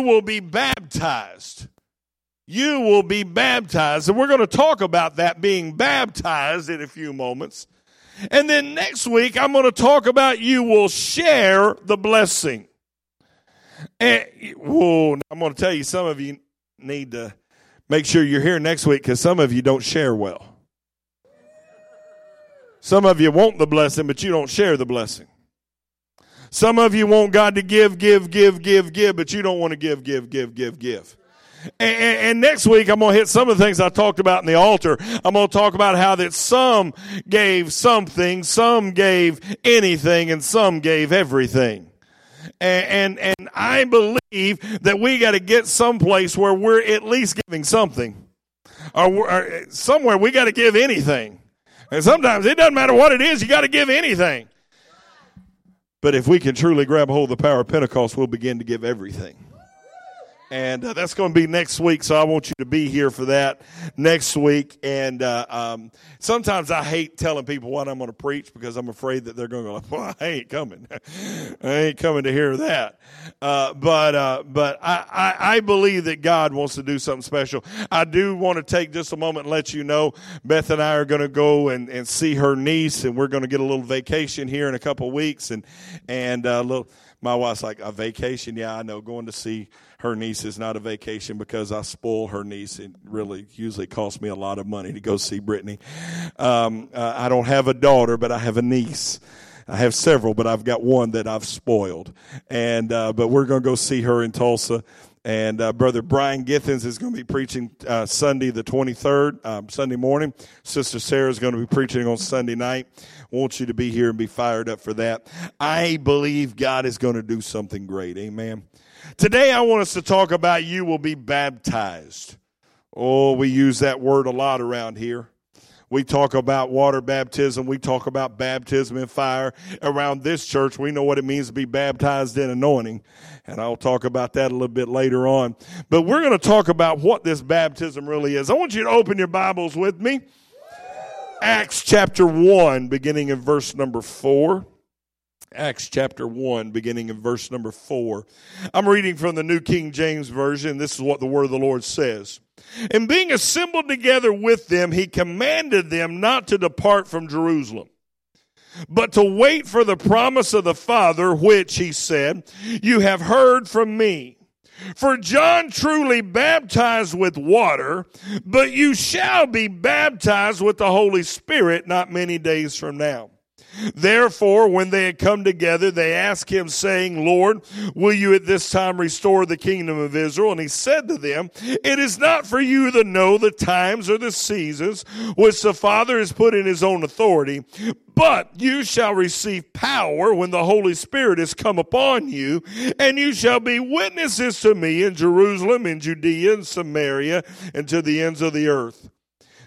you will be baptized. You will be baptized. And we're going to talk about that being baptized in a few moments. And then next week, I'm going to talk about you will share the blessing. And, whoa, I'm going to tell you, some of you need to make sure you're here next week because some of you don't share well. Some of you want the blessing, but you don't share the blessing. Some of you want God to give, give, give, give, give, but you don't want to give, give, give, give, give. And, and, and, next week, I'm going to hit some of the things I talked about in the altar. I'm going to talk about how that some gave something, some gave anything, and some gave everything. And, and, and I believe that we got to get someplace where we're at least giving something. Or, or uh, somewhere we got to give anything. And sometimes it doesn't matter what it is, you got to give anything. But if we can truly grab hold of the power of Pentecost, we'll begin to give everything. And uh, that's going to be next week, so I want you to be here for that next week. And uh, um, sometimes I hate telling people what I'm going to preach because I'm afraid that they're going to go, "Well, I ain't coming. I ain't coming to hear that." Uh, but uh, but I, I, I believe that God wants to do something special. I do want to take just a moment and let you know Beth and I are going to go and, and see her niece, and we're going to get a little vacation here in a couple weeks, and and a uh, little. My wife's like a vacation. Yeah, I know. Going to see her niece is not a vacation because I spoil her niece. It really usually costs me a lot of money to go see Brittany. Um, uh, I don't have a daughter, but I have a niece. I have several, but I've got one that I've spoiled. And uh, but we're going to go see her in Tulsa. And uh, Brother Brian Githens is going to be preaching uh, Sunday the 23rd, um, Sunday morning. Sister Sarah is going to be preaching on Sunday night. I want you to be here and be fired up for that. I believe God is going to do something great. Amen. Today, I want us to talk about you will be baptized. Oh, we use that word a lot around here. We talk about water baptism. We talk about baptism in fire. Around this church, we know what it means to be baptized in anointing. And I'll talk about that a little bit later on. But we're going to talk about what this baptism really is. I want you to open your Bibles with me. Acts chapter 1, beginning in verse number 4. Acts chapter 1, beginning in verse number 4. I'm reading from the New King James Version. This is what the word of the Lord says. And being assembled together with them, he commanded them not to depart from Jerusalem, but to wait for the promise of the Father, which he said, You have heard from me. For John truly baptized with water, but you shall be baptized with the Holy Spirit not many days from now. Therefore, when they had come together, they asked him, saying, Lord, will you at this time restore the kingdom of Israel? And he said to them, It is not for you to know the times or the seasons which the Father has put in his own authority, but you shall receive power when the Holy Spirit has come upon you, and you shall be witnesses to me in Jerusalem, in Judea, and Samaria, and to the ends of the earth.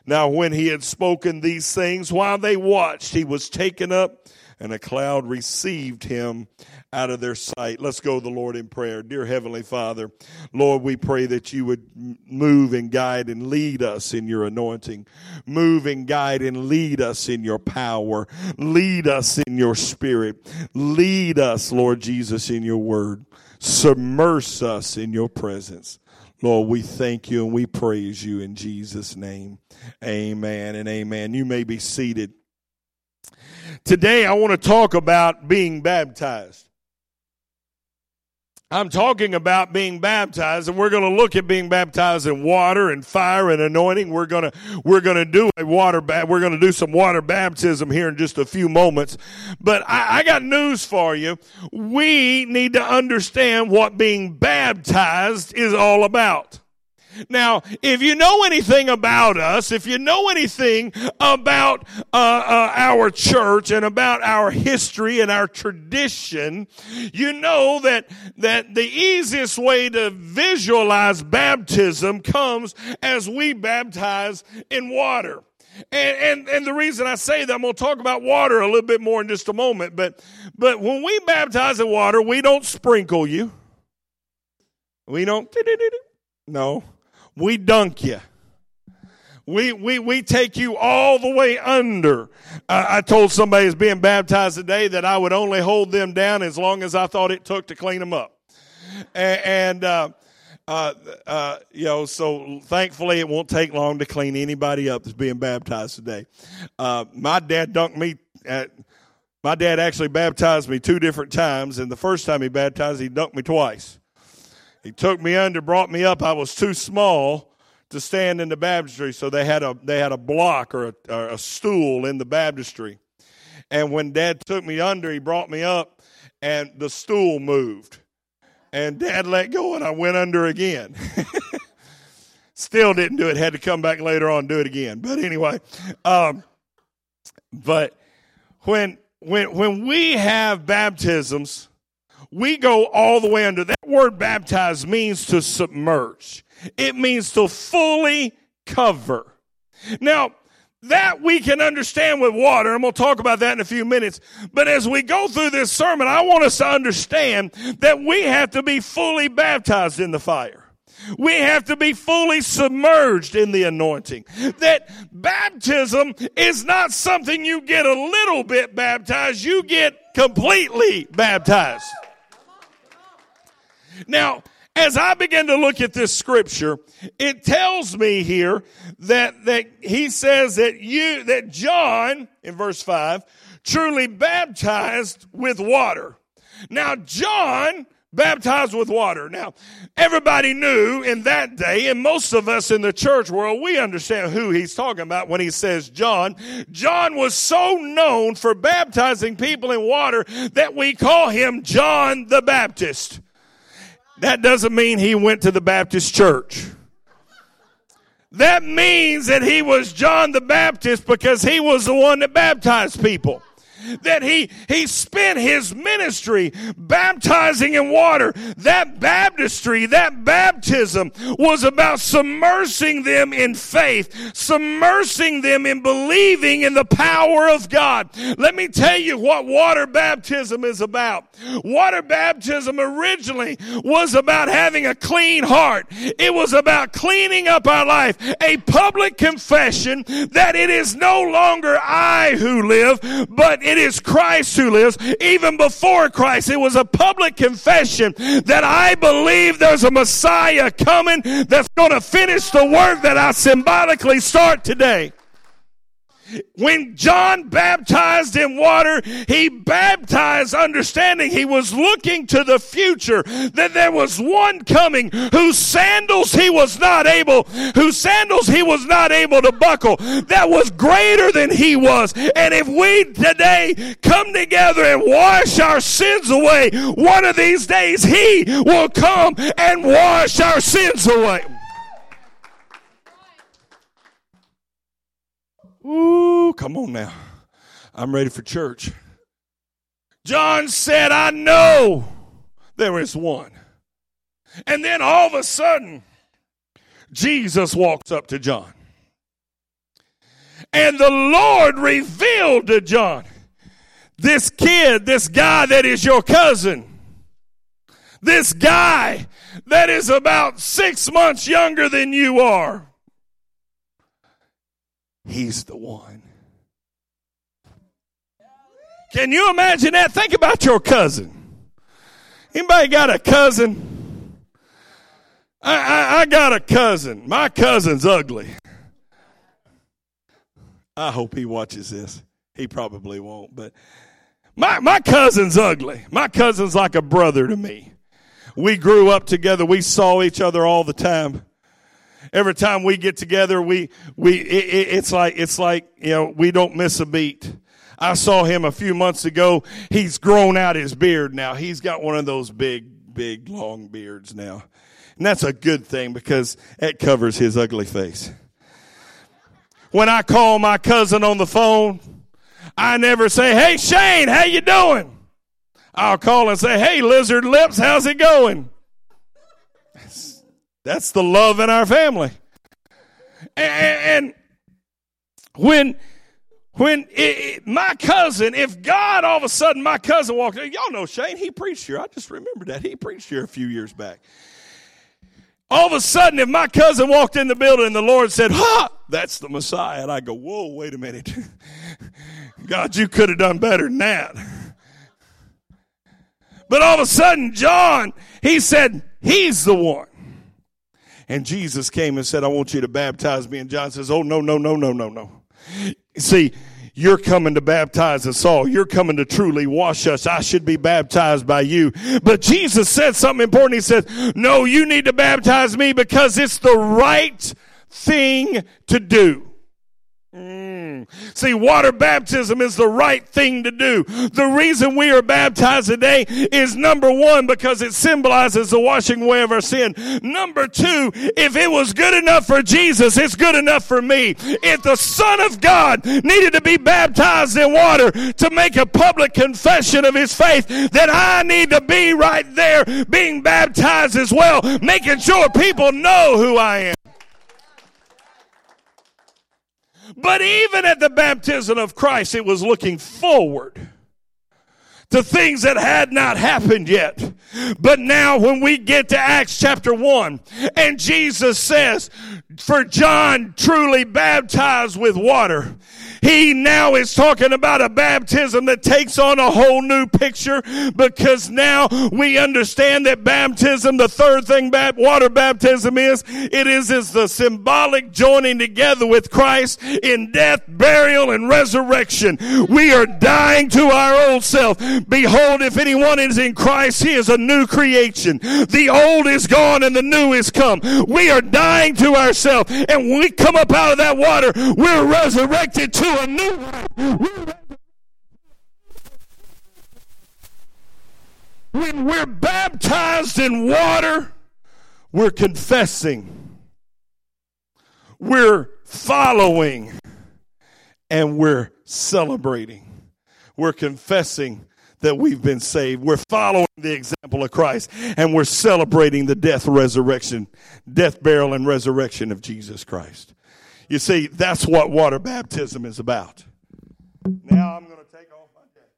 Now, when he had spoken these things, while they watched, he was taken up, and a cloud received him out of their sight. Let's go to the Lord in prayer. Dear Heavenly Father, Lord, we pray that you would move and guide and lead us in your anointing. Move and guide and lead us in your power. Lead us in your spirit. Lead us, Lord Jesus, in your word. Submerge us in your presence. Lord, we thank you and we praise you in Jesus' name. Amen and amen. You may be seated. Today, I want to talk about being baptized. I'm talking about being baptized, and we're going to look at being baptized in water and fire and anointing. We're going to we're going to do a water we're going to do some water baptism here in just a few moments. But I, I got news for you. We need to understand what being baptized is all about. Now, if you know anything about us, if you know anything about uh, uh, our church and about our history and our tradition, you know that that the easiest way to visualize baptism comes as we baptize in water. And, and, and the reason I say that, I'm going to talk about water a little bit more in just a moment, but, but when we baptize in water, we don't sprinkle you. We don't, no we dunk you. We, we, we take you all the way under. I told somebody who's being baptized today that I would only hold them down as long as I thought it took to clean them up. and, and uh, uh, uh, you know, so thankfully it won't take long to clean anybody up that's being baptized today. Uh, my dad dunked me at, my dad actually baptized me two different times, and the first time he baptized, he dunked me twice. He took me under, brought me up. I was too small to stand in the baptistry, so they had a they had a block or a, or a stool in the baptistry. And when Dad took me under, he brought me up, and the stool moved. And Dad let go, and I went under again. Still didn't do it. Had to come back later on do it again. But anyway, um, but when when when we have baptisms, we go all the way under. That word baptize means to submerge. It means to fully cover. Now, that we can understand with water, and we'll talk about that in a few minutes. But as we go through this sermon, I want us to understand that we have to be fully baptized in the fire. We have to be fully submerged in the anointing. That baptism is not something you get a little bit baptized, you get completely baptized. Now, as I begin to look at this scripture, it tells me here that, that he says that you, that John, in verse 5, truly baptized with water. Now, John baptized with water. Now, everybody knew in that day, and most of us in the church world, we understand who he's talking about when he says John. John was so known for baptizing people in water that we call him John the Baptist. That doesn't mean he went to the Baptist church. That means that he was John the Baptist because he was the one that baptized people that he, he spent his ministry baptizing in water. That baptistry, that baptism was about submersing them in faith, submersing them in believing in the power of God. Let me tell you what water baptism is about. Water baptism originally was about having a clean heart. It was about cleaning up our life, a public confession that it is no longer I who live, but it is Christ who lives. Even before Christ, it was a public confession that I believe there's a Messiah coming that's going to finish the work that I symbolically start today. When John baptized in water, he baptized understanding he was looking to the future, that there was one coming whose sandals he was not able, whose sandals he was not able to buckle, that was greater than he was. And if we today come together and wash our sins away, one of these days he will come and wash our sins away. Ooh, come on now. I'm ready for church. John said, I know there is one. And then all of a sudden, Jesus walks up to John. And the Lord revealed to John this kid, this guy that is your cousin, this guy that is about six months younger than you are. He's the one. Can you imagine that? Think about your cousin. Anybody got a cousin? I, I, I got a cousin. My cousin's ugly. I hope he watches this. He probably won't, but my, my cousin's ugly. My cousin's like a brother to me. We grew up together. We saw each other all the time every time we get together, we, we, it, it's like, it's like, you know, we don't miss a beat. I saw him a few months ago. He's grown out his beard now. He's got one of those big, big, long beards now. And that's a good thing because it covers his ugly face. When I call my cousin on the phone, I never say, Hey Shane, how you doing? I'll call and say, Hey lizard lips, how's it going? That's the love in our family. And, and when when it, it, my cousin, if God all of a sudden my cousin walked, y'all know Shane, he preached here. I just remembered that he preached here a few years back. All of a sudden, if my cousin walked in the building and the Lord said, "Ha, that's the Messiah," and I go, "Whoa, wait a minute, God, you could have done better than that." But all of a sudden, John, he said, He's the one. And Jesus came and said, I want you to baptize me. And John says, Oh, no, no, no, no, no, no. See, you're coming to baptize us all. You're coming to truly wash us. I should be baptized by you. But Jesus said something important. He said, No, you need to baptize me because it's the right thing to do. See, water baptism is the right thing to do. The reason we are baptized today is number one, because it symbolizes the washing away of our sin. Number two, if it was good enough for Jesus, it's good enough for me. If the Son of God needed to be baptized in water to make a public confession of his faith, then I need to be right there being baptized as well, making sure people know who I am. But even at the baptism of Christ, it was looking forward to things that had not happened yet. But now when we get to Acts chapter 1 and Jesus says, for John truly baptized with water, he now is talking about a baptism that takes on a whole new picture because now we understand that baptism, the third thing water baptism is, it is, is the symbolic joining together with Christ in death, burial, and resurrection. We are dying to our old self. Behold, if anyone is in Christ, he is a new creation. The old is gone and the new is come. We are dying to ourselves. And when we come up out of that water, we're resurrected to a new one. When we're baptized in water, we're confessing, we're following, and we're celebrating. We're confessing that we've been saved. We're following the example of Christ and we're celebrating the death, resurrection, death, burial, and resurrection of Jesus Christ. You see, that's what water baptism is about. Now I'm going to take off my jacket.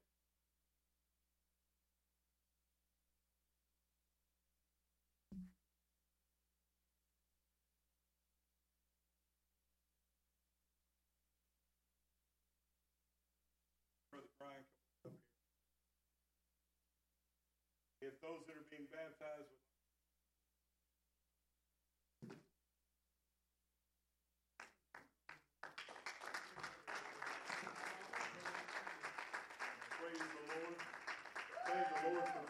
If those that are being baptized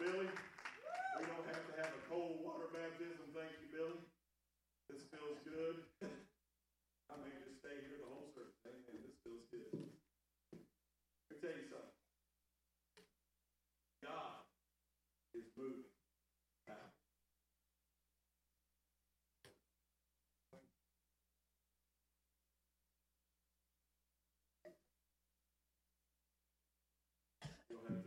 Billy. We don't have to have a cold water baptism. Thank you, Billy. This feels good. I may just stay here the whole service. Amen. This feels good. Let me tell you something. God is moving. You'll have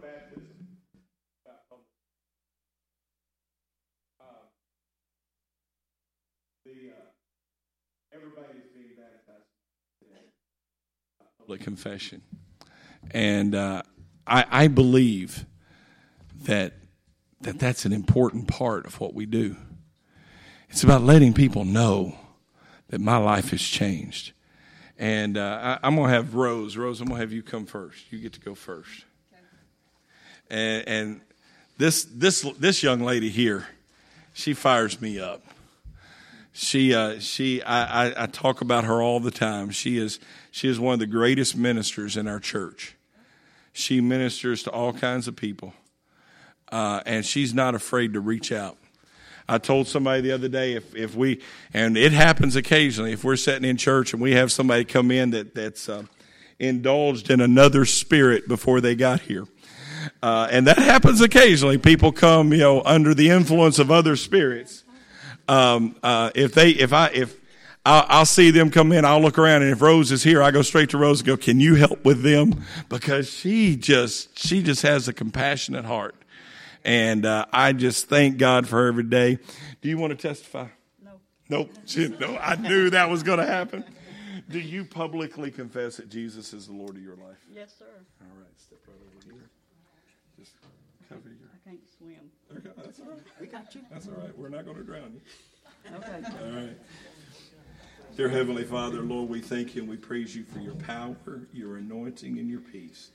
baptism. Uh, the uh, everybody is being baptized. Public confession, and uh, I, I believe that that that's an important part of what we do. It's about letting people know that my life has changed. And uh, I, am going to have Rose. Rose, I'm going to have you come first. You get to go first. And, and this this this young lady here, she fires me up. She uh, she I, I, I talk about her all the time. She is she is one of the greatest ministers in our church. She ministers to all kinds of people, uh, and she's not afraid to reach out. I told somebody the other day if, if we, and it happens occasionally, if we're sitting in church and we have somebody come in that, that's uh, indulged in another spirit before they got here. Uh, and that happens occasionally. People come, you know, under the influence of other spirits. Um, uh, if they, if I, if I'll, I'll, see them come in, I'll look around, and if Rose is here, I go straight to Rose and go, "Can you help with them?" Because she just, she just has a compassionate heart And uh, I just thank God for her every day. Do you want to testify? No. Nope. She, no, I knew that was going to happen. Do you publicly confess that Jesus is the Lord of your life? Yes, sir. All right, step right over here. Just cover your. I can't swim. Okay, that's all right. We got you. That's all right. We're not going to drown you. Okay. All right. Dear Heavenly Father, Lord, we thank you and we praise you for your power, your anointing, and your peace.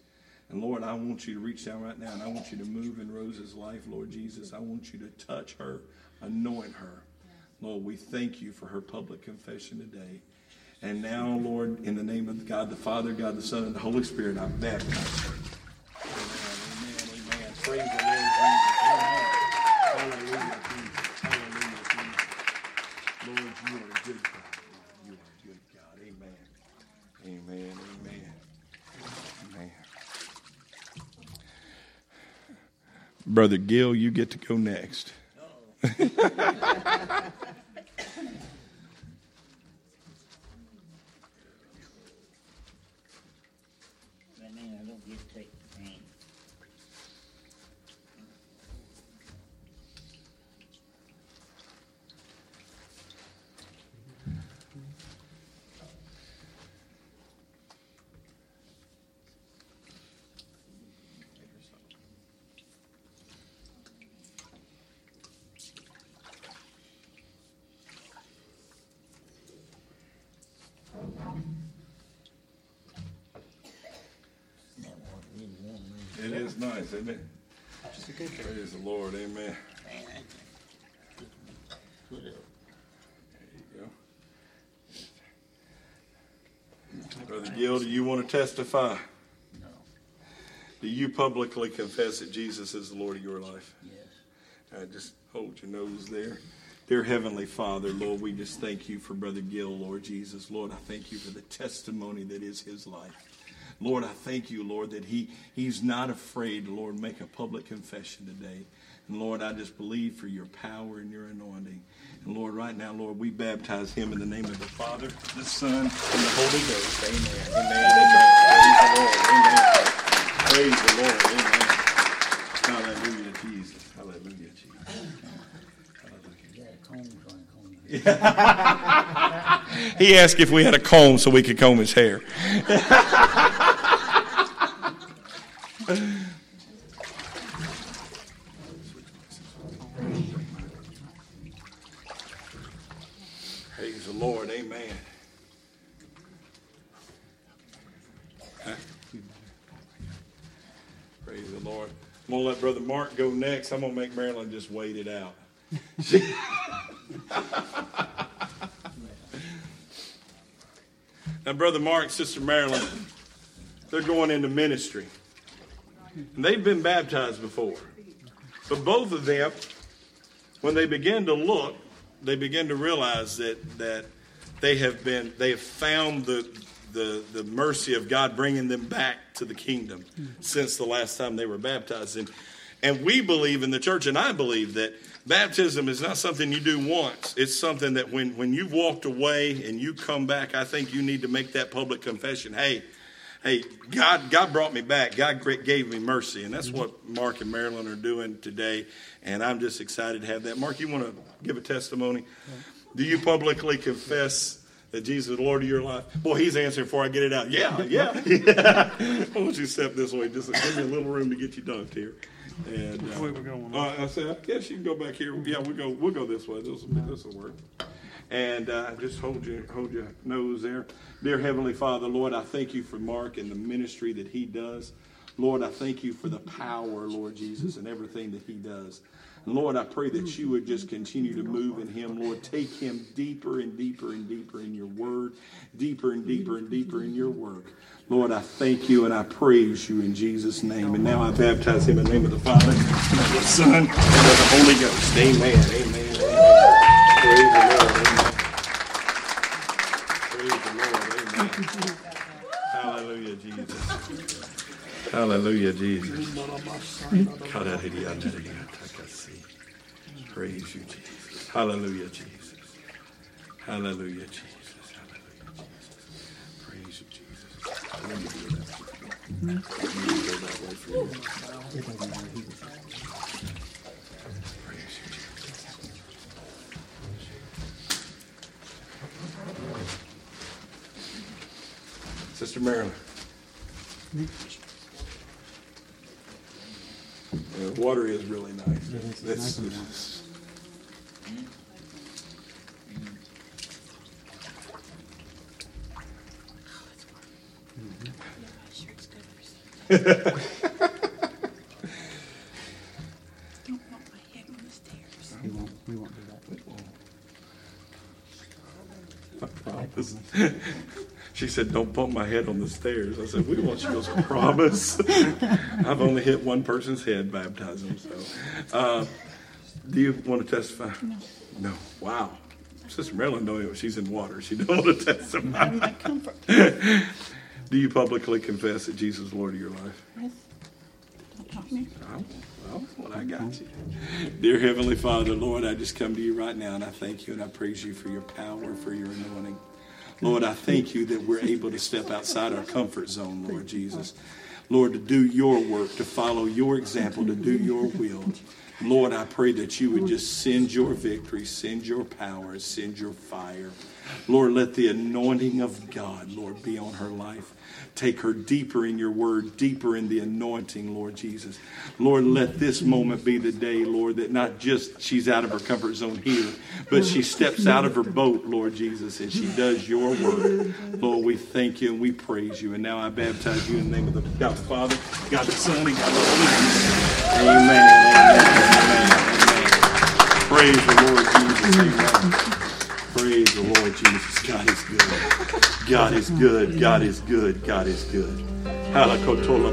And Lord, I want you to reach down right now and I want you to move in Rose's life, Lord Jesus. I want you to touch her, anoint her. Lord, we thank you for her public confession today. And now, Lord, in the name of God the Father, God the Son, and the Holy Spirit, I baptize her. Amen, amen, amen. Praise the Lord Jesus. Amen. Hallelujah, Jesus. Hallelujah, Jesus. Lord, you are a good God. You are a good God. Amen. Amen. Amen. Amen. Brother Gill, you get to go next. That means I don't get to take the pain. That was really warm, man. It is nice, isn't it? Praise the Lord. Amen. Man, Put up. There you go. Brother Gill, do you want to testify? No. Do you publicly confess that Jesus is the Lord of your life? Yes. Just hold your nose there. Dear Heavenly Father, Lord, we just thank you for Brother Gill, Lord Jesus. Lord, I thank you for the testimony that is his life. Lord, I thank you, Lord, that he, he's not afraid Lord, make a public confession today. And Lord, I just believe for your power and your anointing. And Lord, right now, Lord, we baptize him in the name of the Father, the Son, and the Holy Ghost. Amen. Amen. Amen. Praise the Lord. Amen. Praise the Lord. Amen. Hallelujah, Jesus. Hallelujah, Jesus. You got a comb trying to comb your He asked if we had a comb so we could comb his hair. Praise the Lord. Amen. Huh? Praise the Lord. I'm going to let Brother Mark go next. I'm to make Marilyn just wait it out. Now, Brother Mark, Sister Marilyn, they're going into ministry. And they've been baptized before. But both of them, when they begin to look, they begin to realize that, that they have been, they have found the, the, the mercy of God bringing them back to the kingdom since the last time they were baptized. And, and we believe in the church, and I believe that baptism is not something you do once. It's something that when, when you've walked away and you come back, I think you need to make that public confession. Hey, hey, God, God brought me back. God gave me mercy, and that's mm-hmm. what Mark and Marilyn are doing today. And I'm just excited to have that. Mark, you want to give a testimony? Do you publicly confess that Jesus is the Lord of your life? Boy, he's answering before I get it out. Yeah, yeah, yeah. I want you to step this way. Just give me a little room to get you dunked here. And uh, way we going? uh, I said, I guess you can go back here. Yeah, we go. We'll go this way. This will this will work. And uh, just hold your hold your nose there, dear Heavenly Father, Lord. I thank you for Mark and the ministry that he does. Lord, I thank you for the power, Lord Jesus, and everything that he does. And Lord, I pray that mm. you would just continue to move in him. Lord, take him deeper and deeper and deeper in your word, deeper and deeper and deeper in your work. Lord, I thank you and I praise you in Jesus' name. And now I baptize him in the name of the Father, and of the Son, and of the Holy Ghost. Amen. Amen. Amen. Praise the Lord. Praise the Lord. Amen. Hallelujah, Jesus. Hallelujah, Jesus. Praise you, Jesus. Hallelujah, Jesus. Hallelujah, Jesus. Hallelujah, Jesus. Praise you, Jesus. Mm-hmm. Praise you, Jesus. Sister Marilyn. Mm-hmm. Uh, water is really nice. Don't bump my head on the stairs. We won't, we won't do that. promise. She said, "Don't bump my head on the stairs." I said, "We want you to promise." I've only hit one person's head baptizing. So, uh, do you want to testify? No. No. Wow. Sister Marilyn, know she's in water. She don't want to testify. My comfort. Do you publicly confess that Jesus is Lord of your life? Yes. Don't talk me. Oh, well, well, I got you. Dear Heavenly Father, Lord, I just come to you right now and I thank you and I praise you for your power, for your anointing. Lord, I thank you that we're able to step outside our comfort zone, Lord Jesus. Lord, to do your work, to follow your example, to do your will. Lord, I pray that you would just send your victory, send your power, send your fire. Lord, let the anointing of God, Lord, be on her life. Take her deeper in your word, deeper in the anointing, Lord Jesus. Lord, let this moment be the day, Lord, that not just she's out of her comfort zone here, but she steps out of her boat, Lord Jesus, and she does your work. Lord, we thank you and we praise you. And now I baptize you in the name of the God the Father, God the Son, and God the Holy Ghost. Amen. Amen. Praise the Lord Jesus. Amen. Praise the Lord Jesus. God is good. God is good. God is good. God is good. Halakotola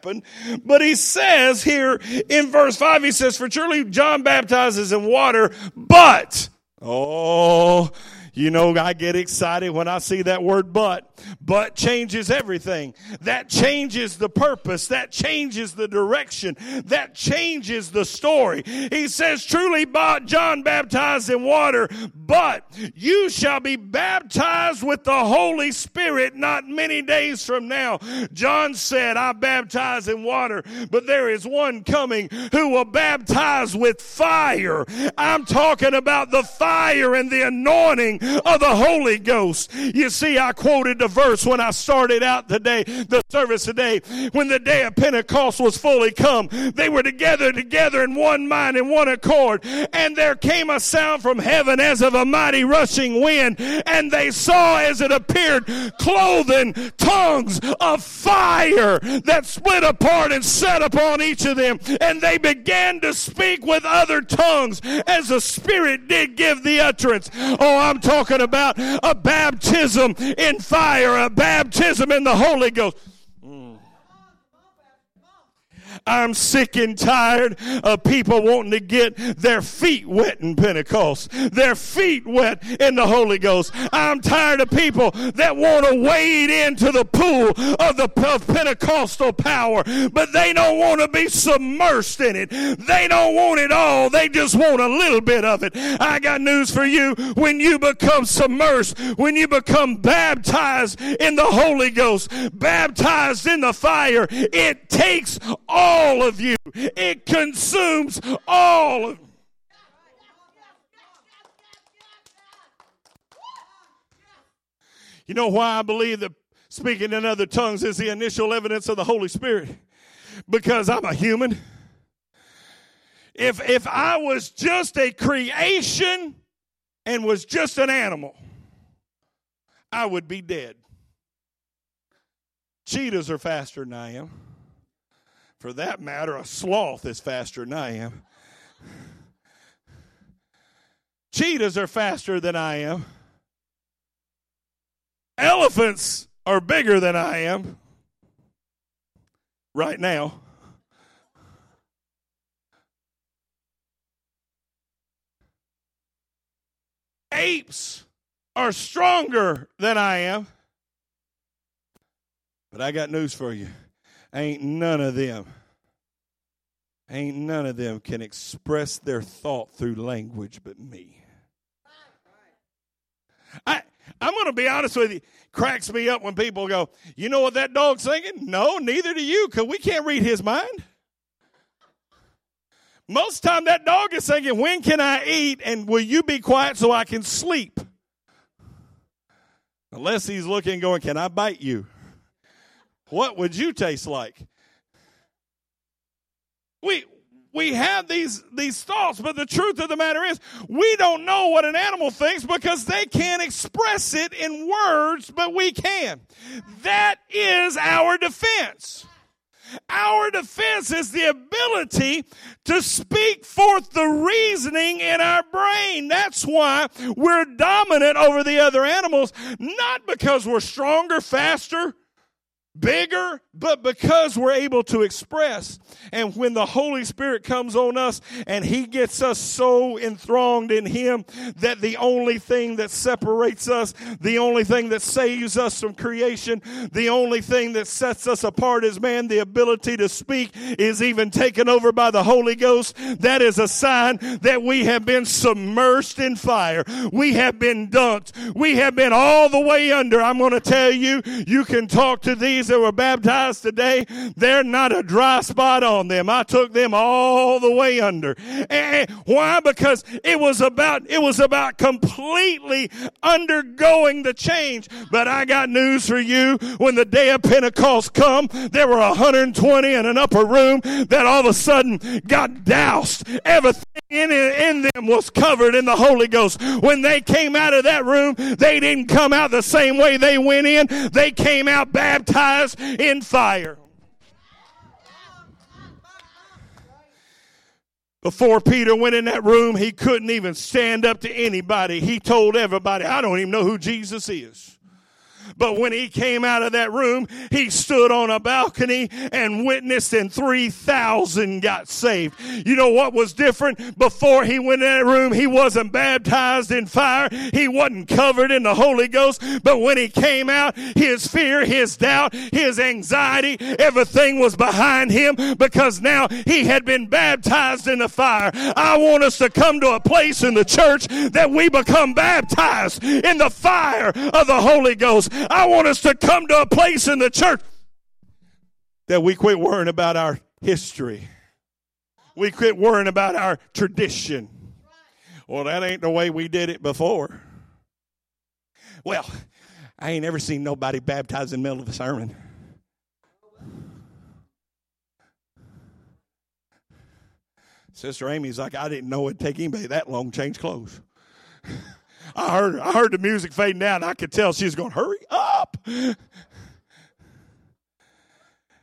happen. But he says here in verse 5, he says, For surely John baptizes in water, but, oh, you know, I get excited when I see that word but. But changes everything. That changes the purpose. That changes the direction. That changes the story. He says, truly but John baptized in water, but you shall be baptized with the Holy Spirit not many days from now. John said, I baptize in water, but there is one coming who will baptize with fire. I'm talking about the fire and the anointing of the Holy Ghost. You see, I quoted the verse when I started out today, the service today, when the day of Pentecost was fully come. They were together, together in one mind and one accord. And there came a sound from heaven as of a mighty rushing wind. And they saw as it appeared clothing tongues of fire that split apart and set upon each of them. And they began to speak with other tongues as the Spirit did give the utterance. Oh, I'm talking about a baptism in fire, a baptism in the Holy Ghost. I'm sick and tired of people wanting to get their feet wet in Pentecost, their feet wet in the Holy Ghost. I'm tired of people that want to wade into the pool of the of Pentecostal power, but they don't want to be submersed in it. They don't want it all. They just want a little bit of it. I got news for you. When you become submersed, when you become baptized in the Holy Ghost, baptized in the fire, it takes all of you. It consumes all of you. You know why I believe that speaking in other tongues is the initial evidence of the Holy Spirit? Because I'm a human. If if I was just a creation and was just an animal, I would be dead. Cheetahs are faster than I am. For that matter, a sloth is faster than I am. Cheetahs are faster than I am. Elephants are bigger than I am right now. Apes are stronger than I am. But I got news for you. Ain't none of them, ain't none of them can express their thought through language but me. I, I'm going to be honest with you. Cracks me up when people go, You know what that dog's thinking? No, neither do you, because we can't read his mind. Most time that dog is thinking, When can I eat? And will you be quiet so I can sleep? Unless he's looking, going, Can I bite you? What would you taste like? We we have these these thoughts, but the truth of the matter is we don't know what an animal thinks because they can't express it in words, but we can. That is our defense. Our defense is the ability to speak forth the reasoning in our brain. That's why we're dominant over the other animals, not because we're stronger, faster, bigger, but because we're able to express. And when the Holy Spirit comes on us and He gets us so enthralled in Him that the only thing that separates us, the only thing that saves us from creation, the only thing that sets us apart as man, the ability to speak is even taken over by the Holy Ghost. That is a sign that we have been submersed in fire. We have been dunked. We have been all the way under. I'm going to tell you, you can talk to these that were baptized today. They're not a dry spot on them. I took them all the way under. And why? Because it was about, it was about completely undergoing the change. But I got news for you. When the day of Pentecost come, there were 120 in an upper room that all of a sudden got doused. Everything in, in them was covered in the Holy Ghost. When they came out of that room, they didn't come out the same way they went in. They came out baptized in fire. Before Peter went in that room, he couldn't even stand up to anybody. He told everybody, I don't even know who Jesus is. But when he came out of that room, he stood on a balcony and witnessed, and 3,000 got saved. You know what was different? Before he went in that room, he wasn't baptized in fire, he wasn't covered in the Holy Ghost. But when he came out, his fear, his doubt, his anxiety, everything was behind him because now he had been baptized in the fire. I want us to come to a place in the church that we become baptized in the fire of the Holy Ghost. I want us to come to a place in the church that we quit worrying about our history. We quit worrying about our tradition. Well, that ain't the way we did it before. Well, I ain't ever seen nobody baptized in the middle of a sermon. Sister Amy's like, I didn't know it'd take anybody that long to change clothes. I heard I heard the music fading down. I could tell she was going, hurry up.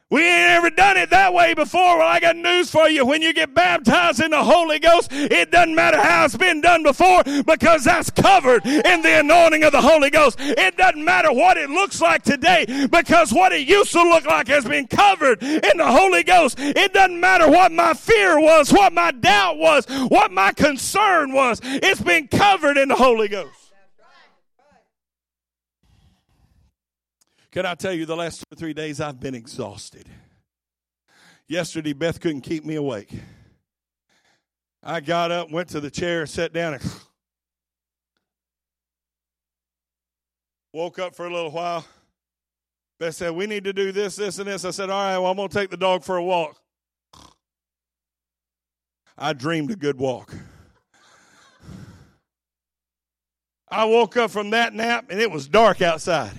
We ain't ever done it that way before. Well, I got news for you. When you get baptized in the Holy Ghost, it doesn't matter how it's been done before because that's covered in the anointing of the Holy Ghost. It doesn't matter what it looks like today because what it used to look like has been covered in the Holy Ghost. It doesn't matter what my fear was, what my doubt was, what my concern was. It's been covered in the Holy Ghost. Can I tell you, the last two or three days I've been exhausted. Yesterday, Beth couldn't keep me awake. I got up, went to the chair, sat down, and woke up for a little while. Beth said, We need to do this, this, and this. I said, All right, well, I'm going to take the dog for a walk. I dreamed a good walk. I woke up from that nap and it was dark outside.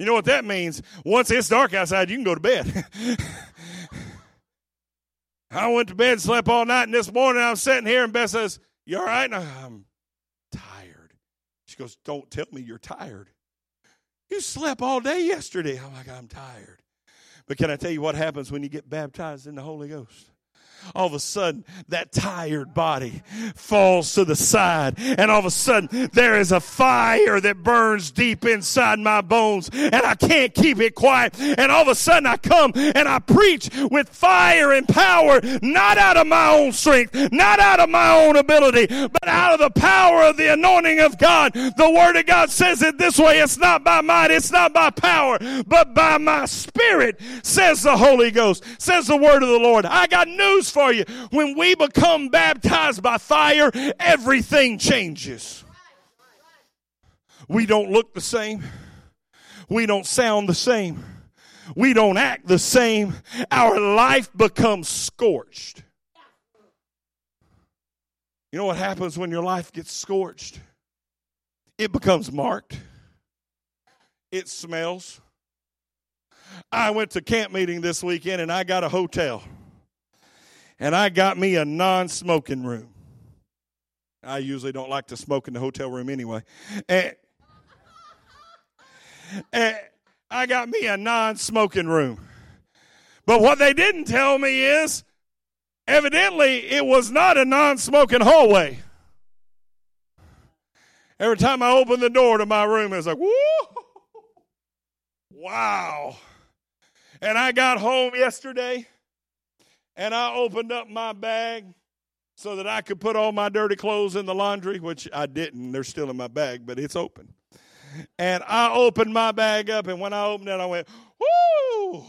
You know what that means? Once it's dark outside, you can go to bed. I went to bed, slept all night, and this morning I'm sitting here, and Beth says, You all right? And I'm tired. She goes, Don't tell me you're tired. You slept all day yesterday. I'm like, I'm tired. But can I tell you what happens when you get baptized in the Holy Ghost? All of a sudden that tired body falls to the side and all of a sudden there is a fire that burns deep inside my bones and I can't keep it quiet. And all of a sudden I come and I preach with fire and power not out of my own strength not out of my own ability but out of the power of the anointing of God. The word of God says it this way it's not by might it's not by power but by my spirit says the Holy Ghost says the word of the Lord. I got news for you. When we become baptized by fire, everything changes. We don't look the same. We don't sound the same. We don't act the same. Our life becomes scorched. You know what happens when your life gets scorched? It becomes marked. It smells. I went to camp meeting this weekend and I got a hotel and I got me a non smoking room. I usually don't like to smoke in the hotel room anyway. And, and I got me a non smoking room. But what they didn't tell me is evidently it was not a non smoking hallway. Every time I opened the door to my room, it was like, whoa, wow. And I got home yesterday and I opened up my bag so that I could put all my dirty clothes in the laundry, which I didn't. They're still in my bag, but it's open. And I opened my bag up, and when I opened it, I went, Whoo!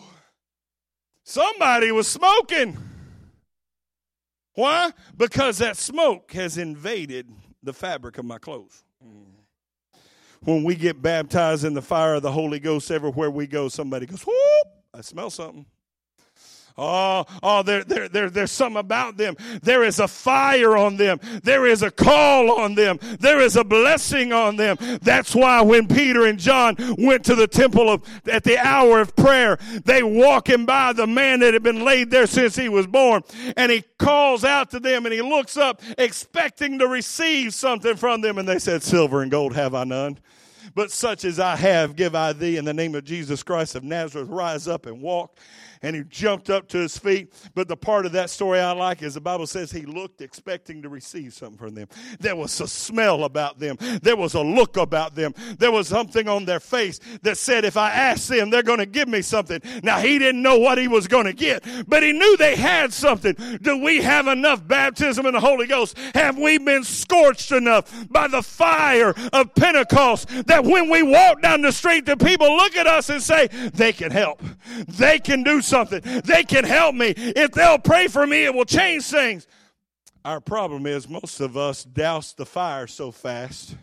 Somebody was smoking. Why? Because that smoke has invaded the fabric of my clothes. When we get baptized in the fire of the Holy Ghost, everywhere we go, somebody goes, Whoop! I smell something. Oh, oh, there, there, there, there's something about them. There is a fire on them. There is a call on them. There is a blessing on them. That's why when Peter and John went to the temple of, at the hour of prayer, they walking by the man that had been laid there since he was born. And he calls out to them and he looks up expecting to receive something from them. And they said, silver and gold have I none. But such as I have, give I thee in the name of Jesus Christ of Nazareth. Rise up and walk and he jumped up to his feet. But the part of that story I like is the Bible says he looked expecting to receive something from them. There was a smell about them, there was a look about them, there was something on their face that said, If I ask them, they're going to give me something. Now, he didn't know what he was going to get, but he knew they had something. Do we have enough baptism in the Holy Ghost? Have we been scorched enough by the fire of Pentecost that when we walk down the street, the people look at us and say, They can help, they can do something. They can help me. If they'll pray for me, it will change things. Our problem is most of us douse the fire so fast.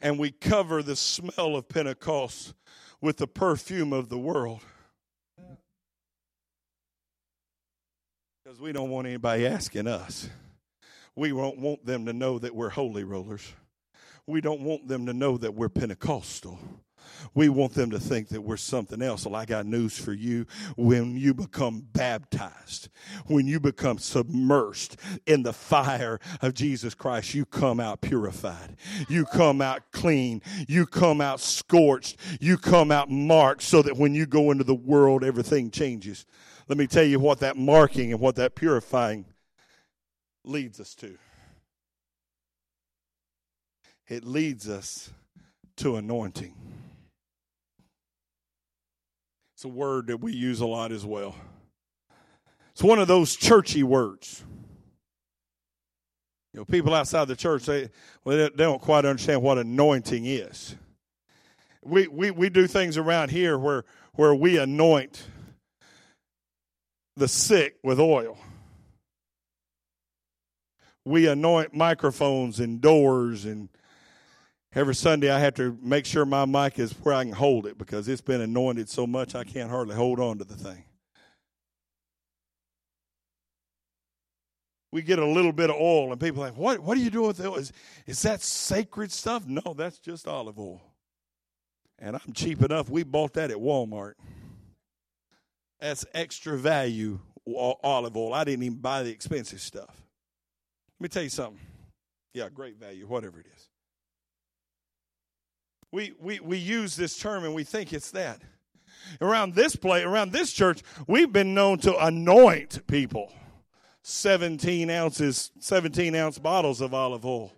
And we cover the smell of Pentecost with the perfume of the world. Because we don't want anybody asking us. We don't want them to know that we're holy rollers. We don't want them to know that we're Pentecostal. We want them to think that we're something else. Well, I got news for you. When you become baptized, when you become submersed in the fire of Jesus Christ, you come out purified. You come out clean. You come out scorched. You come out marked so that when you go into the world, everything changes. Let me tell you what that marking and what that purifying leads us to. It leads us to anointing. It's a word that we use a lot as well. It's one of those churchy words. You know, people outside the church they well, they don't quite understand what anointing is. We we we do things around here where where we anoint the sick with oil. We anoint microphones and doors and Every Sunday, I have to make sure my mic is where I can hold it because it's been anointed so much I can't hardly hold on to the thing. We get a little bit of oil, and people are like, "What? What are you doing with oil? Is, is that sacred stuff?" No, that's just olive oil. And I'm cheap enough. We bought that at Walmart. That's extra value olive oil. I didn't even buy the expensive stuff. Let me tell you something. Yeah, great value, whatever it is. We, we, we use this term and we think it's that. Around this place, around this church, we've been known to anoint people. 17 ounces, 17 ounce bottles of olive oil.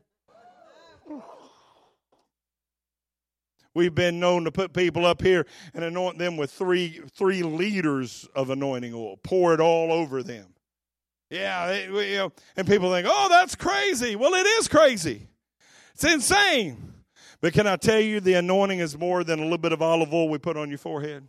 We've been known to put people up here and anoint them with three three liters of anointing oil, pour it all over them. Yeah, it, you know, and people think, "Oh, that's crazy." Well, it is crazy. It's insane. But can I tell you, the anointing is more than a little bit of olive oil we put on your forehead.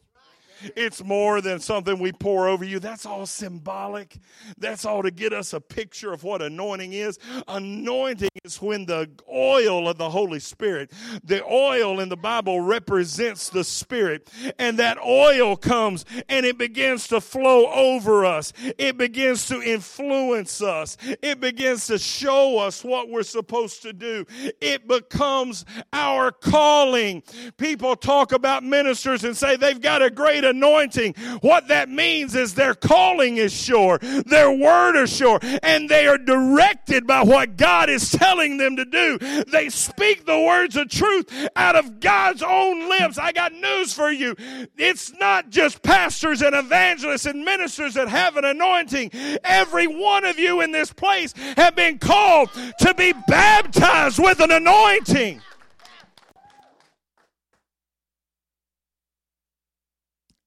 It's more than something we pour over you. That's all symbolic. That's all to get us a picture of what anointing is. Anointing is when the oil of the Holy Spirit, the oil in the Bible represents the Spirit, and that oil comes and it begins to flow over us. It begins to influence us. It begins to show us what we're supposed to do. It becomes our calling. People talk about ministers and say they've got a great anointing. What that means is their calling is sure, their word is sure, and they are directed by what God is telling them to do. They speak the words of truth out of God's own lips. I got news for you. It's not just pastors and evangelists and ministers that have an anointing. Every one of you in this place have been called to be baptized with an anointing.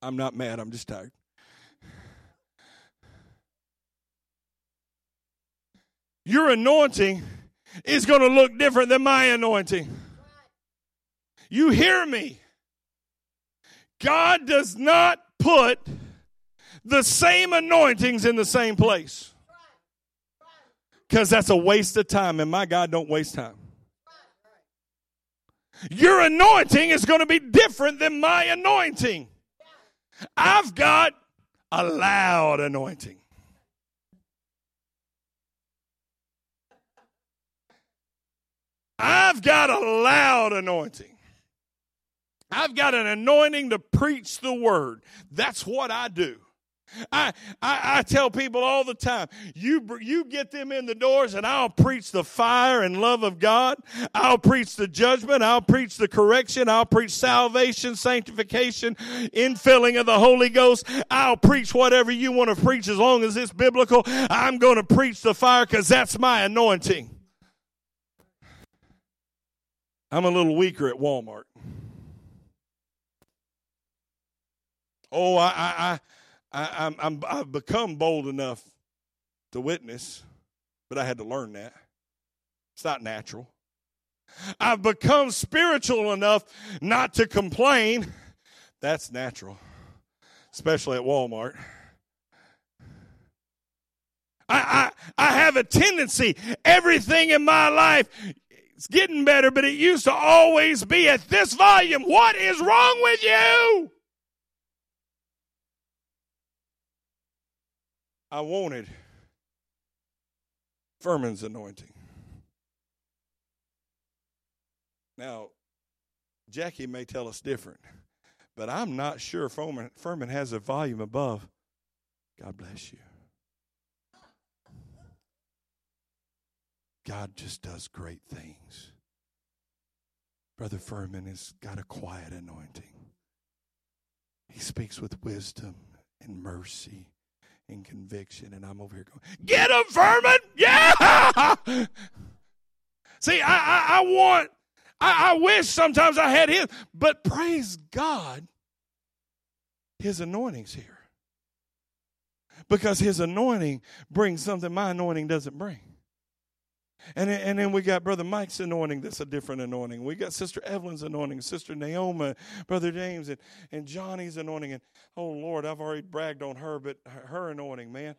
I'm not mad, I'm just tired. Your anointing is going to look different than my anointing. You hear me? God does not put the same anointings in the same place. Because that's a waste of time, and my God don't waste time. Your anointing is going to be different than my anointing. I've got a loud anointing. I've got a loud anointing. I've got an anointing to preach the word. That's what I do. I, I, I, tell people all the time, you, you get them in the doors and I'll preach the fire and love of God. I'll preach the judgment. I'll preach the correction. I'll preach salvation, sanctification, infilling of the Holy Ghost. I'll preach whatever you want to preach as long as it's biblical. I'm going to preach the fire because that's my anointing. I'm a little weaker at Walmart. Oh, I, I, I, I'm, I'm, I've become bold enough to witness, but I had to learn that. It's not natural. I've become spiritual enough not to complain. That's natural, especially at Walmart. I, I, I have a tendency, everything in my life it's getting better, but it used to always be at this volume. What is wrong with you? I wanted Furman's anointing. Now, Jackie may tell us different, but I'm not sure Furman, Furman has a volume above. God bless you. God just does great things. Brother Furman has got a quiet anointing. He speaks with wisdom and mercy and conviction, and I'm over here going, "Get him, Furman! Yeah!" See, I, I, I want, I, I wish sometimes I had him, but praise God, His anointing's here because His anointing brings something my anointing doesn't bring. And, and then we got Brother Mike's anointing. That's a different anointing. We got Sister Evelyn's anointing, Sister Naoma, Brother James, and, and Johnny's anointing. And oh, Lord, I've already bragged on her, but her anointing, man.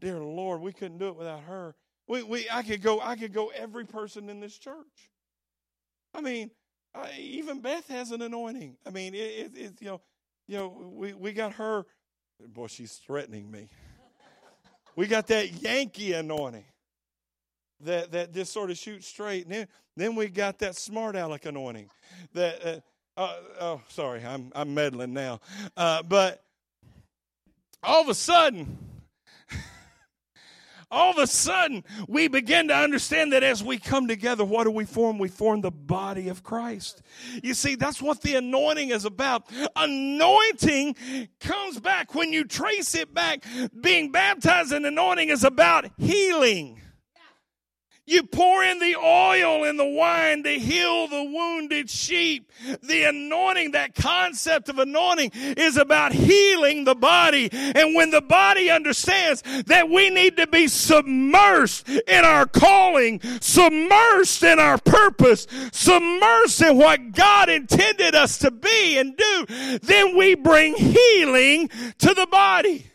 Dear Lord, we couldn't do it without her. We, we, I could go, I could go every person in this church. I mean, I, even Beth has an anointing. I mean, it, it, it, you know, you know, we, we got her. Boy, she's threatening me. we got that Yankee anointing that, that just sort of shoots straight. And then, then we got that smart aleck anointing. That, uh, uh, oh, sorry, I'm, I'm meddling now. Uh, but all of a sudden, all of a sudden we begin to understand that as we come together, what do we form? We form the body of Christ. You see, that's what the anointing is about. Anointing comes back when you trace it back. Being baptized in anointing is about healing. You pour in the oil and the wine to heal the wounded sheep. The anointing, that concept of anointing is about healing the body. And when the body understands that we need to be submersed in our calling, submersed in our purpose, submersed in what God intended us to be and do, then we bring healing to the body.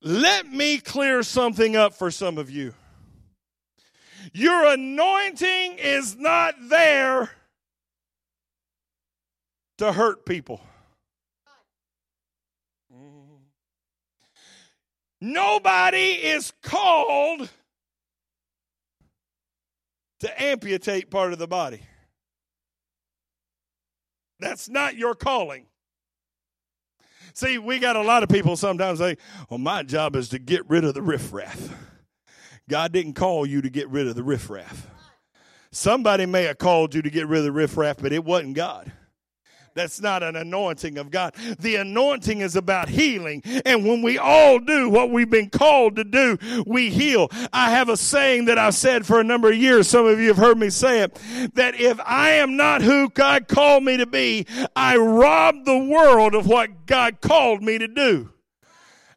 Let me clear something up for some of you. Your anointing is not there to hurt people. Mm-hmm. Nobody is called to amputate part of the body. That's not your calling. See, we got a lot of people sometimes say, well, my job is to get rid of the riffraff. God didn't call you to get rid of the riffraff. Somebody may have called you to get rid of the riffraff, but it wasn't God. That's not an anointing of God. The anointing is about healing. And when we all do what we've been called to do, we heal. I have a saying that I've said for a number of years. Some of you have heard me say it that if I am not who God called me to be, I rob the world of what God called me to do.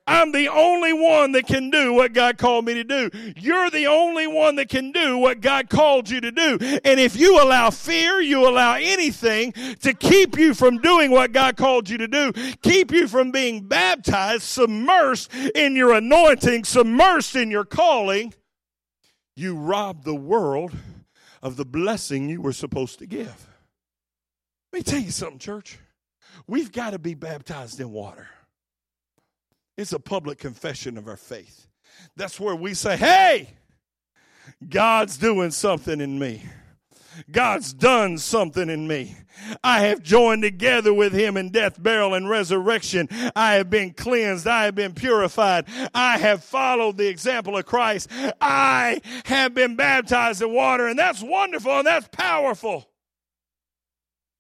I'm the only one that can do what God called me to do. You're the only one that can do what God called you to do. And if you allow fear, you allow anything to keep you from doing what God called you to do, keep you from being baptized, submersed in your anointing, submersed in your calling, you rob the world of the blessing you were supposed to give. Let me tell you something, church. We've got to be baptized in water. It's a public confession of our faith. That's where we say, hey, God's doing something in me. God's done something in me. I have joined together with him in death, burial, and resurrection. I have been cleansed. I have been purified. I have followed the example of Christ. I have been baptized in water, and that's wonderful and that's powerful.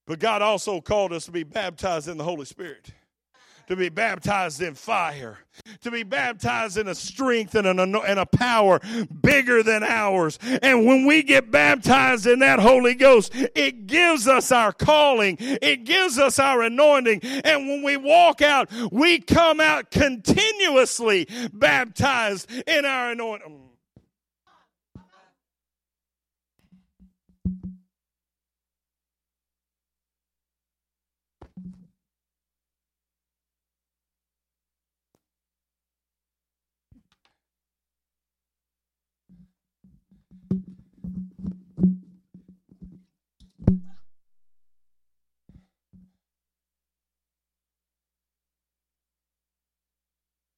But God also called us to be baptized in the Holy Spirit to be baptized in fire, to be baptized in a strength and, an, and a power bigger than ours. And when we get baptized in that Holy Ghost, it gives us our calling, it gives us our anointing. And when we walk out, we come out continuously baptized in our anointing.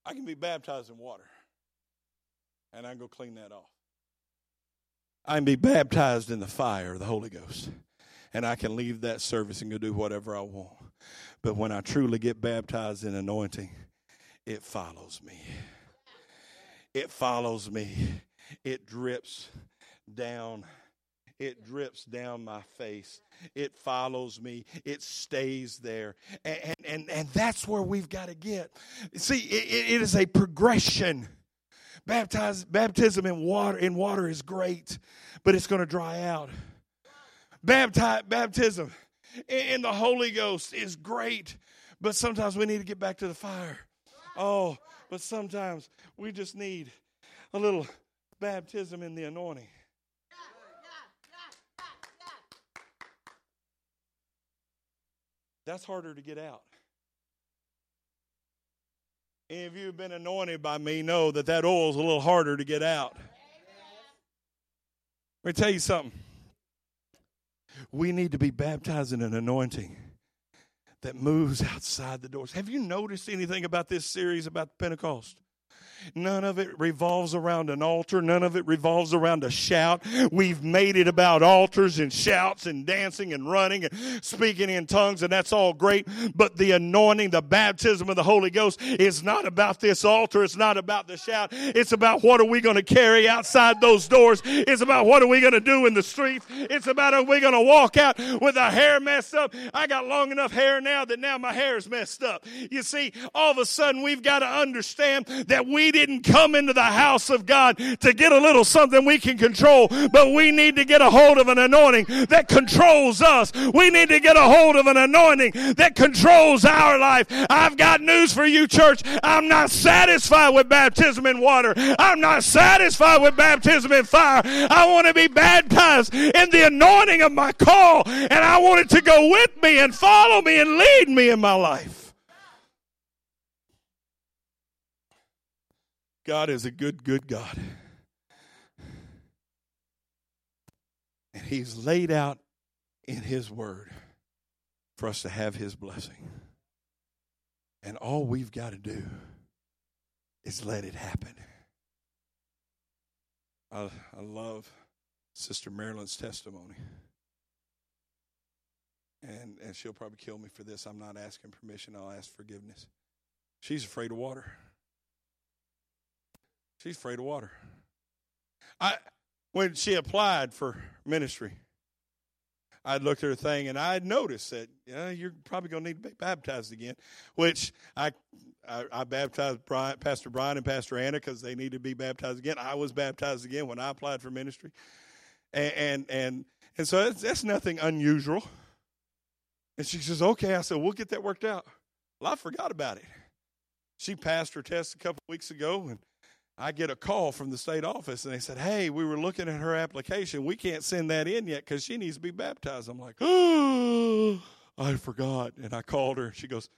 I can be baptized in water, and I can go clean that off. I can be baptized in the fire of the Holy Ghost, and I can leave that service and go do whatever I want. But when I truly get baptized in anointing, it follows me. It follows me. It drips down it drips down my face. It follows me. It stays there. And, and, and that's where we've got to get. See, it, it is a progression. Baptize, baptism in water in water is great, but it's going to dry out. Baptize, baptism in the Holy Ghost is great, but sometimes we need to get back to the fire. Oh, but sometimes we just need a little baptism in the anointing. That's harder to get out. Any of you who've been anointed by me know that that oil is a little harder to get out. Let me tell you something. We need to be baptized in an anointing that moves outside the doors. Have you noticed anything about this series about Pentecost? None of it revolves around an altar. None of it revolves around a shout. We've made it about altars and shouts and dancing and running and speaking in tongues, and that's all great. But the anointing, the baptism of the Holy Ghost is not about this altar. It's not about the shout. It's about what are we going to carry outside those doors. It's about what are we going to do in the streets. It's about are we going to walk out with our hair messed up. I got long enough hair now that now my hair is messed up. You see, all of a sudden we've got to understand that we didn't come into the house of God to get a little something we can control, but we need to get a hold of an anointing that controls us. We need to get a hold of an anointing that controls our life. I've got news for you, church. I'm not satisfied with baptism in water. I'm not satisfied with baptism in fire. I want to be baptized in the anointing of my call, and I want it to go with me and follow me and lead me in my life. God is a good, good God. And He's laid out in His Word for us to have His blessing. And all we've got to do is let it happen. I, I love Sister Marilyn's testimony. And, and she'll probably kill me for this. I'm not asking permission, I'll ask forgiveness. She's afraid of water. She's afraid of water. I when she applied for ministry, I'd looked at her thing and I had noticed that yeah, you're probably going to need to be baptized again, which I I, I baptized Brian, Pastor Brian and Pastor Anna because they need to be baptized again. I was baptized again when I applied for ministry, and and and, and so that's, that's nothing unusual. And she says, "Okay," I said, "We'll get that worked out." Well, I forgot about it. She passed her test a couple weeks ago, and I get a call from the state office and they said, Hey, we were looking at her application. We can't send that in yet because she needs to be baptized. I'm like, Oh, I forgot. And I called her. She goes,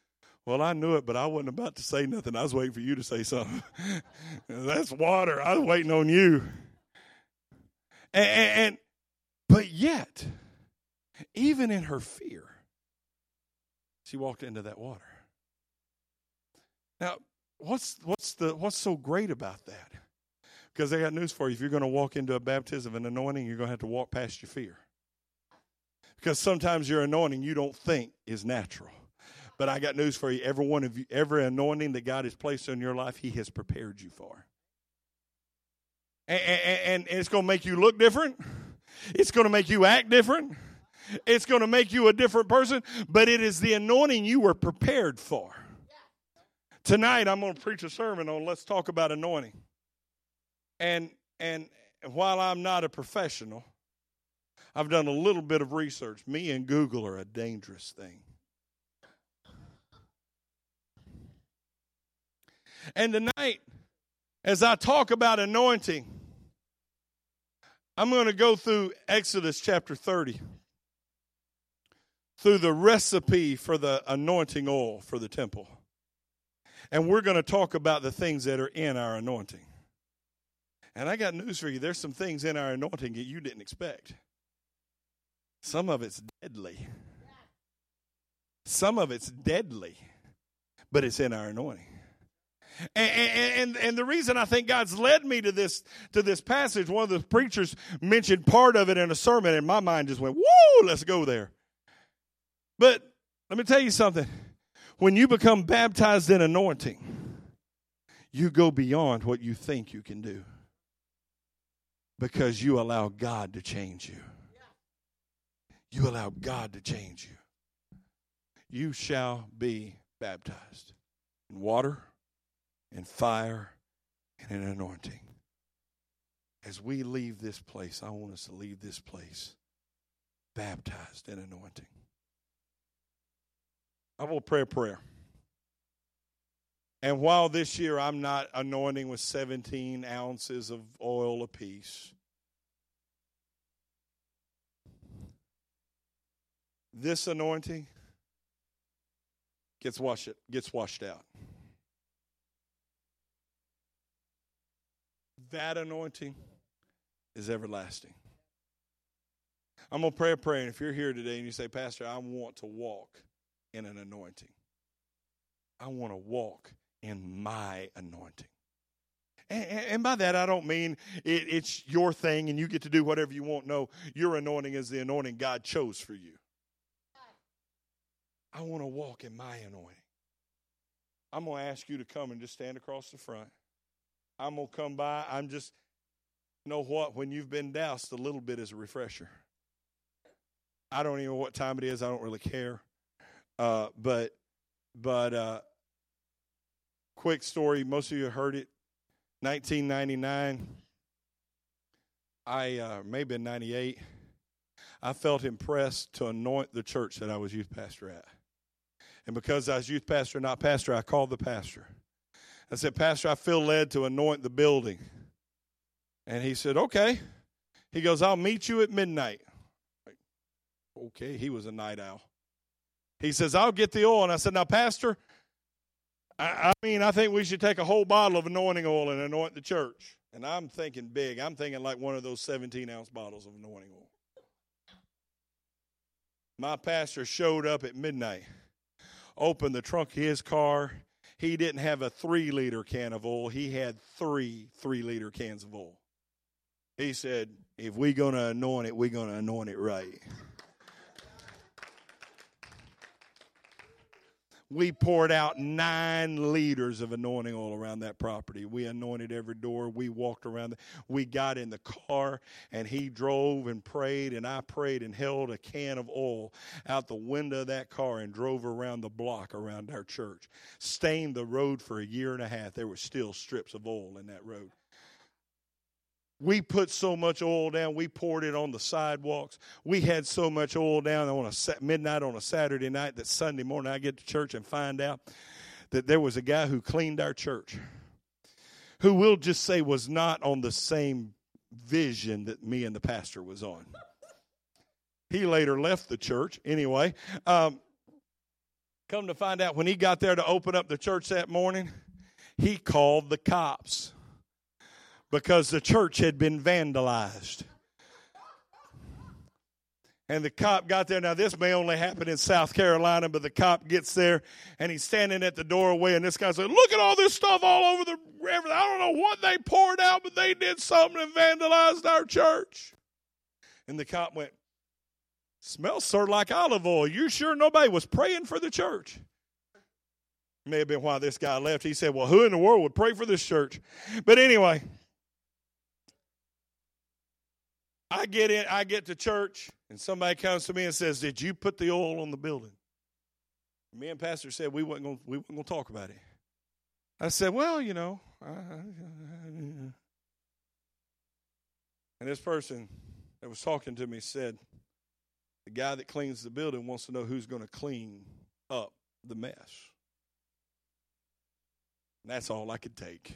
Well, I knew it, but I wasn't about to say nothing. I was waiting for you to say something. That's water. I was waiting on you. And, and, and, but yet, even in her fear, she walked into that water. Now, what's what's the what's so great about that? Because I got news for you. If you're going to walk into a baptism and anointing, you're going to have to walk past your fear. Because sometimes your anointing you don't think is natural. But I got news for you. Every one of you, every anointing that God has placed in your life, He has prepared you for. And, and, and it's going to make you look different. It's going to make you act different. It's going to make you a different person. But it is the anointing you were prepared for. Tonight I'm going to preach a sermon on let's talk about anointing. And and while I'm not a professional, I've done a little bit of research. Me and Google are a dangerous thing. And tonight, as I talk about anointing, I'm going to go through Exodus chapter 30, through the recipe for the anointing oil for the temple. And we're going to talk about the things that are in our anointing. And I got news for you there's some things in our anointing that you didn't expect. Some of it's deadly. Some of it's deadly, but it's in our anointing. And, and, and, the reason I think God's led me to this to this passage, one of the preachers mentioned part of it in a sermon, and my mind just went, "Whoa, let's go there." But let me tell you something: when you become baptized in anointing, you go beyond what you think you can do because you allow God to change you. You allow God to change you. You shall be baptized in water, in fire, and in anointing. As we leave this place, I want us to leave this place baptized in anointing. I will pray a prayer. And while this year I'm not anointing with 17 ounces of oil apiece, this anointing gets washed, gets washed out. That anointing is everlasting. I'm going to pray a prayer. And if you're here today and you say, Pastor, I want to walk in an anointing. I want to walk in my anointing. And, and by that, I don't mean it, it's your thing and you get to do whatever you want. No, your anointing is the anointing God chose for you. I want to walk in my anointing. I'm going to ask you to come and just stand across the front. I'm going to come by. I'm just, you know what? When you've been doused, a little bit is a refresher. I don't even know what time it is. I don't really care. Uh, but, but, uh, quick story. Most of you heard it. 1999. I uh, maybe in 98. I felt impressed to anoint the church that I was youth pastor at. And because I was youth pastor, not pastor, I called the pastor. I said, Pastor, I feel led to anoint the building. And he said, Okay. He goes, I'll meet you at midnight. Okay, he was a night owl. He says, I'll get the oil. And I said, Now, Pastor, I, I mean, I think we should take a whole bottle of anointing oil and anoint the church. And I'm thinking big. I'm thinking like one of those 17 ounce bottles of anointing oil. My pastor showed up at midnight, opened the trunk of his car. He didn't have a three liter can of oil, he had three three liter cans of oil. He said, If we're going to anoint it, we're going to anoint it right. We poured out nine liters of anointing oil around that property. We anointed every door. We walked around. The, we got in the car, and he drove and prayed, and I prayed and held a can of oil out the window of that car and drove around the block around our church. Stained the road for a year and a half. There were still strips of oil in that road. We put so much oil down, we poured it on the sidewalks. We had so much oil down on a midnight on a Saturday night that Sunday morning I get to church and find out that there was a guy who cleaned our church, who we'll just say was not on the same vision that me and the pastor was on. He later left the church anyway. Um, come to find out, when he got there to open up the church that morning, he called the cops because the church had been vandalized. And the cop got there. Now, this may only happen in South Carolina, but the cop gets there and he's standing at the doorway. And this guy said, Look at all this stuff all over the river. I don't know what they poured out, but they did something and vandalized our church. And the cop went, Smells sort of like olive oil. You sure nobody was praying for the church? May have been why this guy left. He said, Well, who in the world would pray for this church? But anyway, I get in, I get to church, and somebody comes to me and says, "Did you put the oil on the building?" Me and Pastor said we weren't going, we weren't going to talk about it. I said, "Well, you know," and this person that was talking to me said, "The guy that cleans the building wants to know who's going to clean up the mess." And that's all I could take.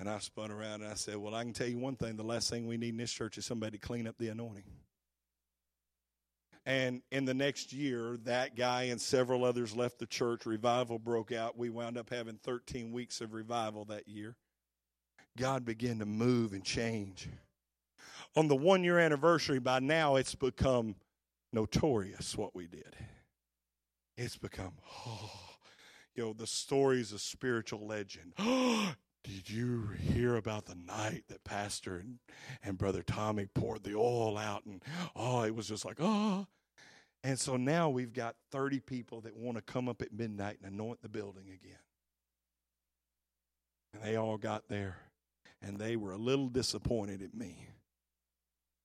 And I spun around and I said, Well, I can tell you one thing the last thing we need in this church is somebody to clean up the anointing. And in the next year, that guy and several others left the church. Revival broke out. We wound up having 13 weeks of revival that year. God began to move and change. On the one year anniversary, by now it's become notorious what we did. It's become, oh, you know, the stories of spiritual legend. Did you hear about the night that Pastor and, and Brother Tommy poured the oil out? And oh, it was just like, oh. And so now we've got 30 people that want to come up at midnight and anoint the building again. And they all got there. And they were a little disappointed at me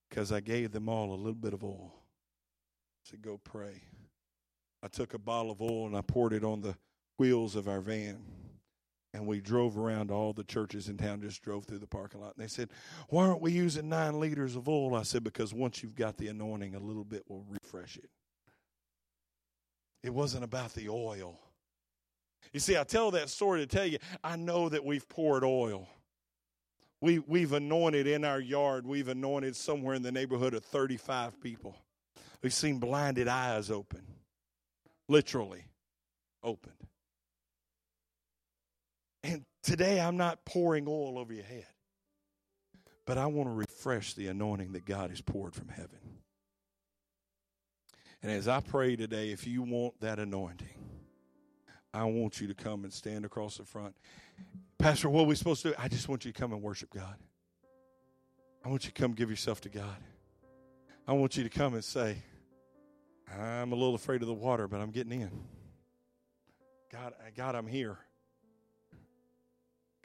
because I gave them all a little bit of oil. I said, go pray. I took a bottle of oil and I poured it on the wheels of our van and we drove around all the churches in town, just drove through the parking lot. And they said, Why aren't we using nine liters of oil? I said, Because once you've got the anointing, a little bit will refresh it. It wasn't about the oil. You see, I tell that story to tell you, I know that we've poured oil. We, we've anointed in our yard, we've anointed somewhere in the neighborhood of 35 people. We've seen blinded eyes open, literally opened. And today I'm not pouring oil over your head, but I want to refresh the anointing that God has poured from heaven. And as I pray today, if you want that anointing, I want you to come and stand across the front. Pastor, what are we supposed to do? I just want you to come and worship God. I want you to come give yourself to God. I want you to come and say, I'm a little afraid of the water, but I'm getting in. God, God, I'm here.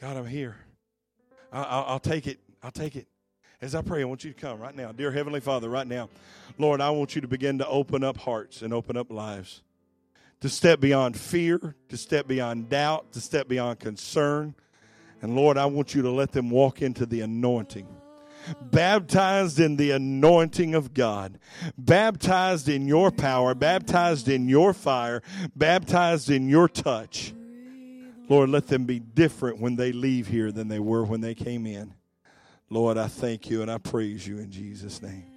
God, I'm here. I'll, I'll take it. I'll take it. As I pray, I want you to come right now. Dear Heavenly Father, right now, Lord, I want you to begin to open up hearts and open up lives. To step beyond fear, to step beyond doubt, to step beyond concern. And Lord, I want you to let them walk into the anointing baptized in the anointing of God, baptized in your power, baptized in your fire, baptized in your touch. Lord, let them be different when they leave here than they were when they came in. Lord, I thank you and I praise you in Jesus' name.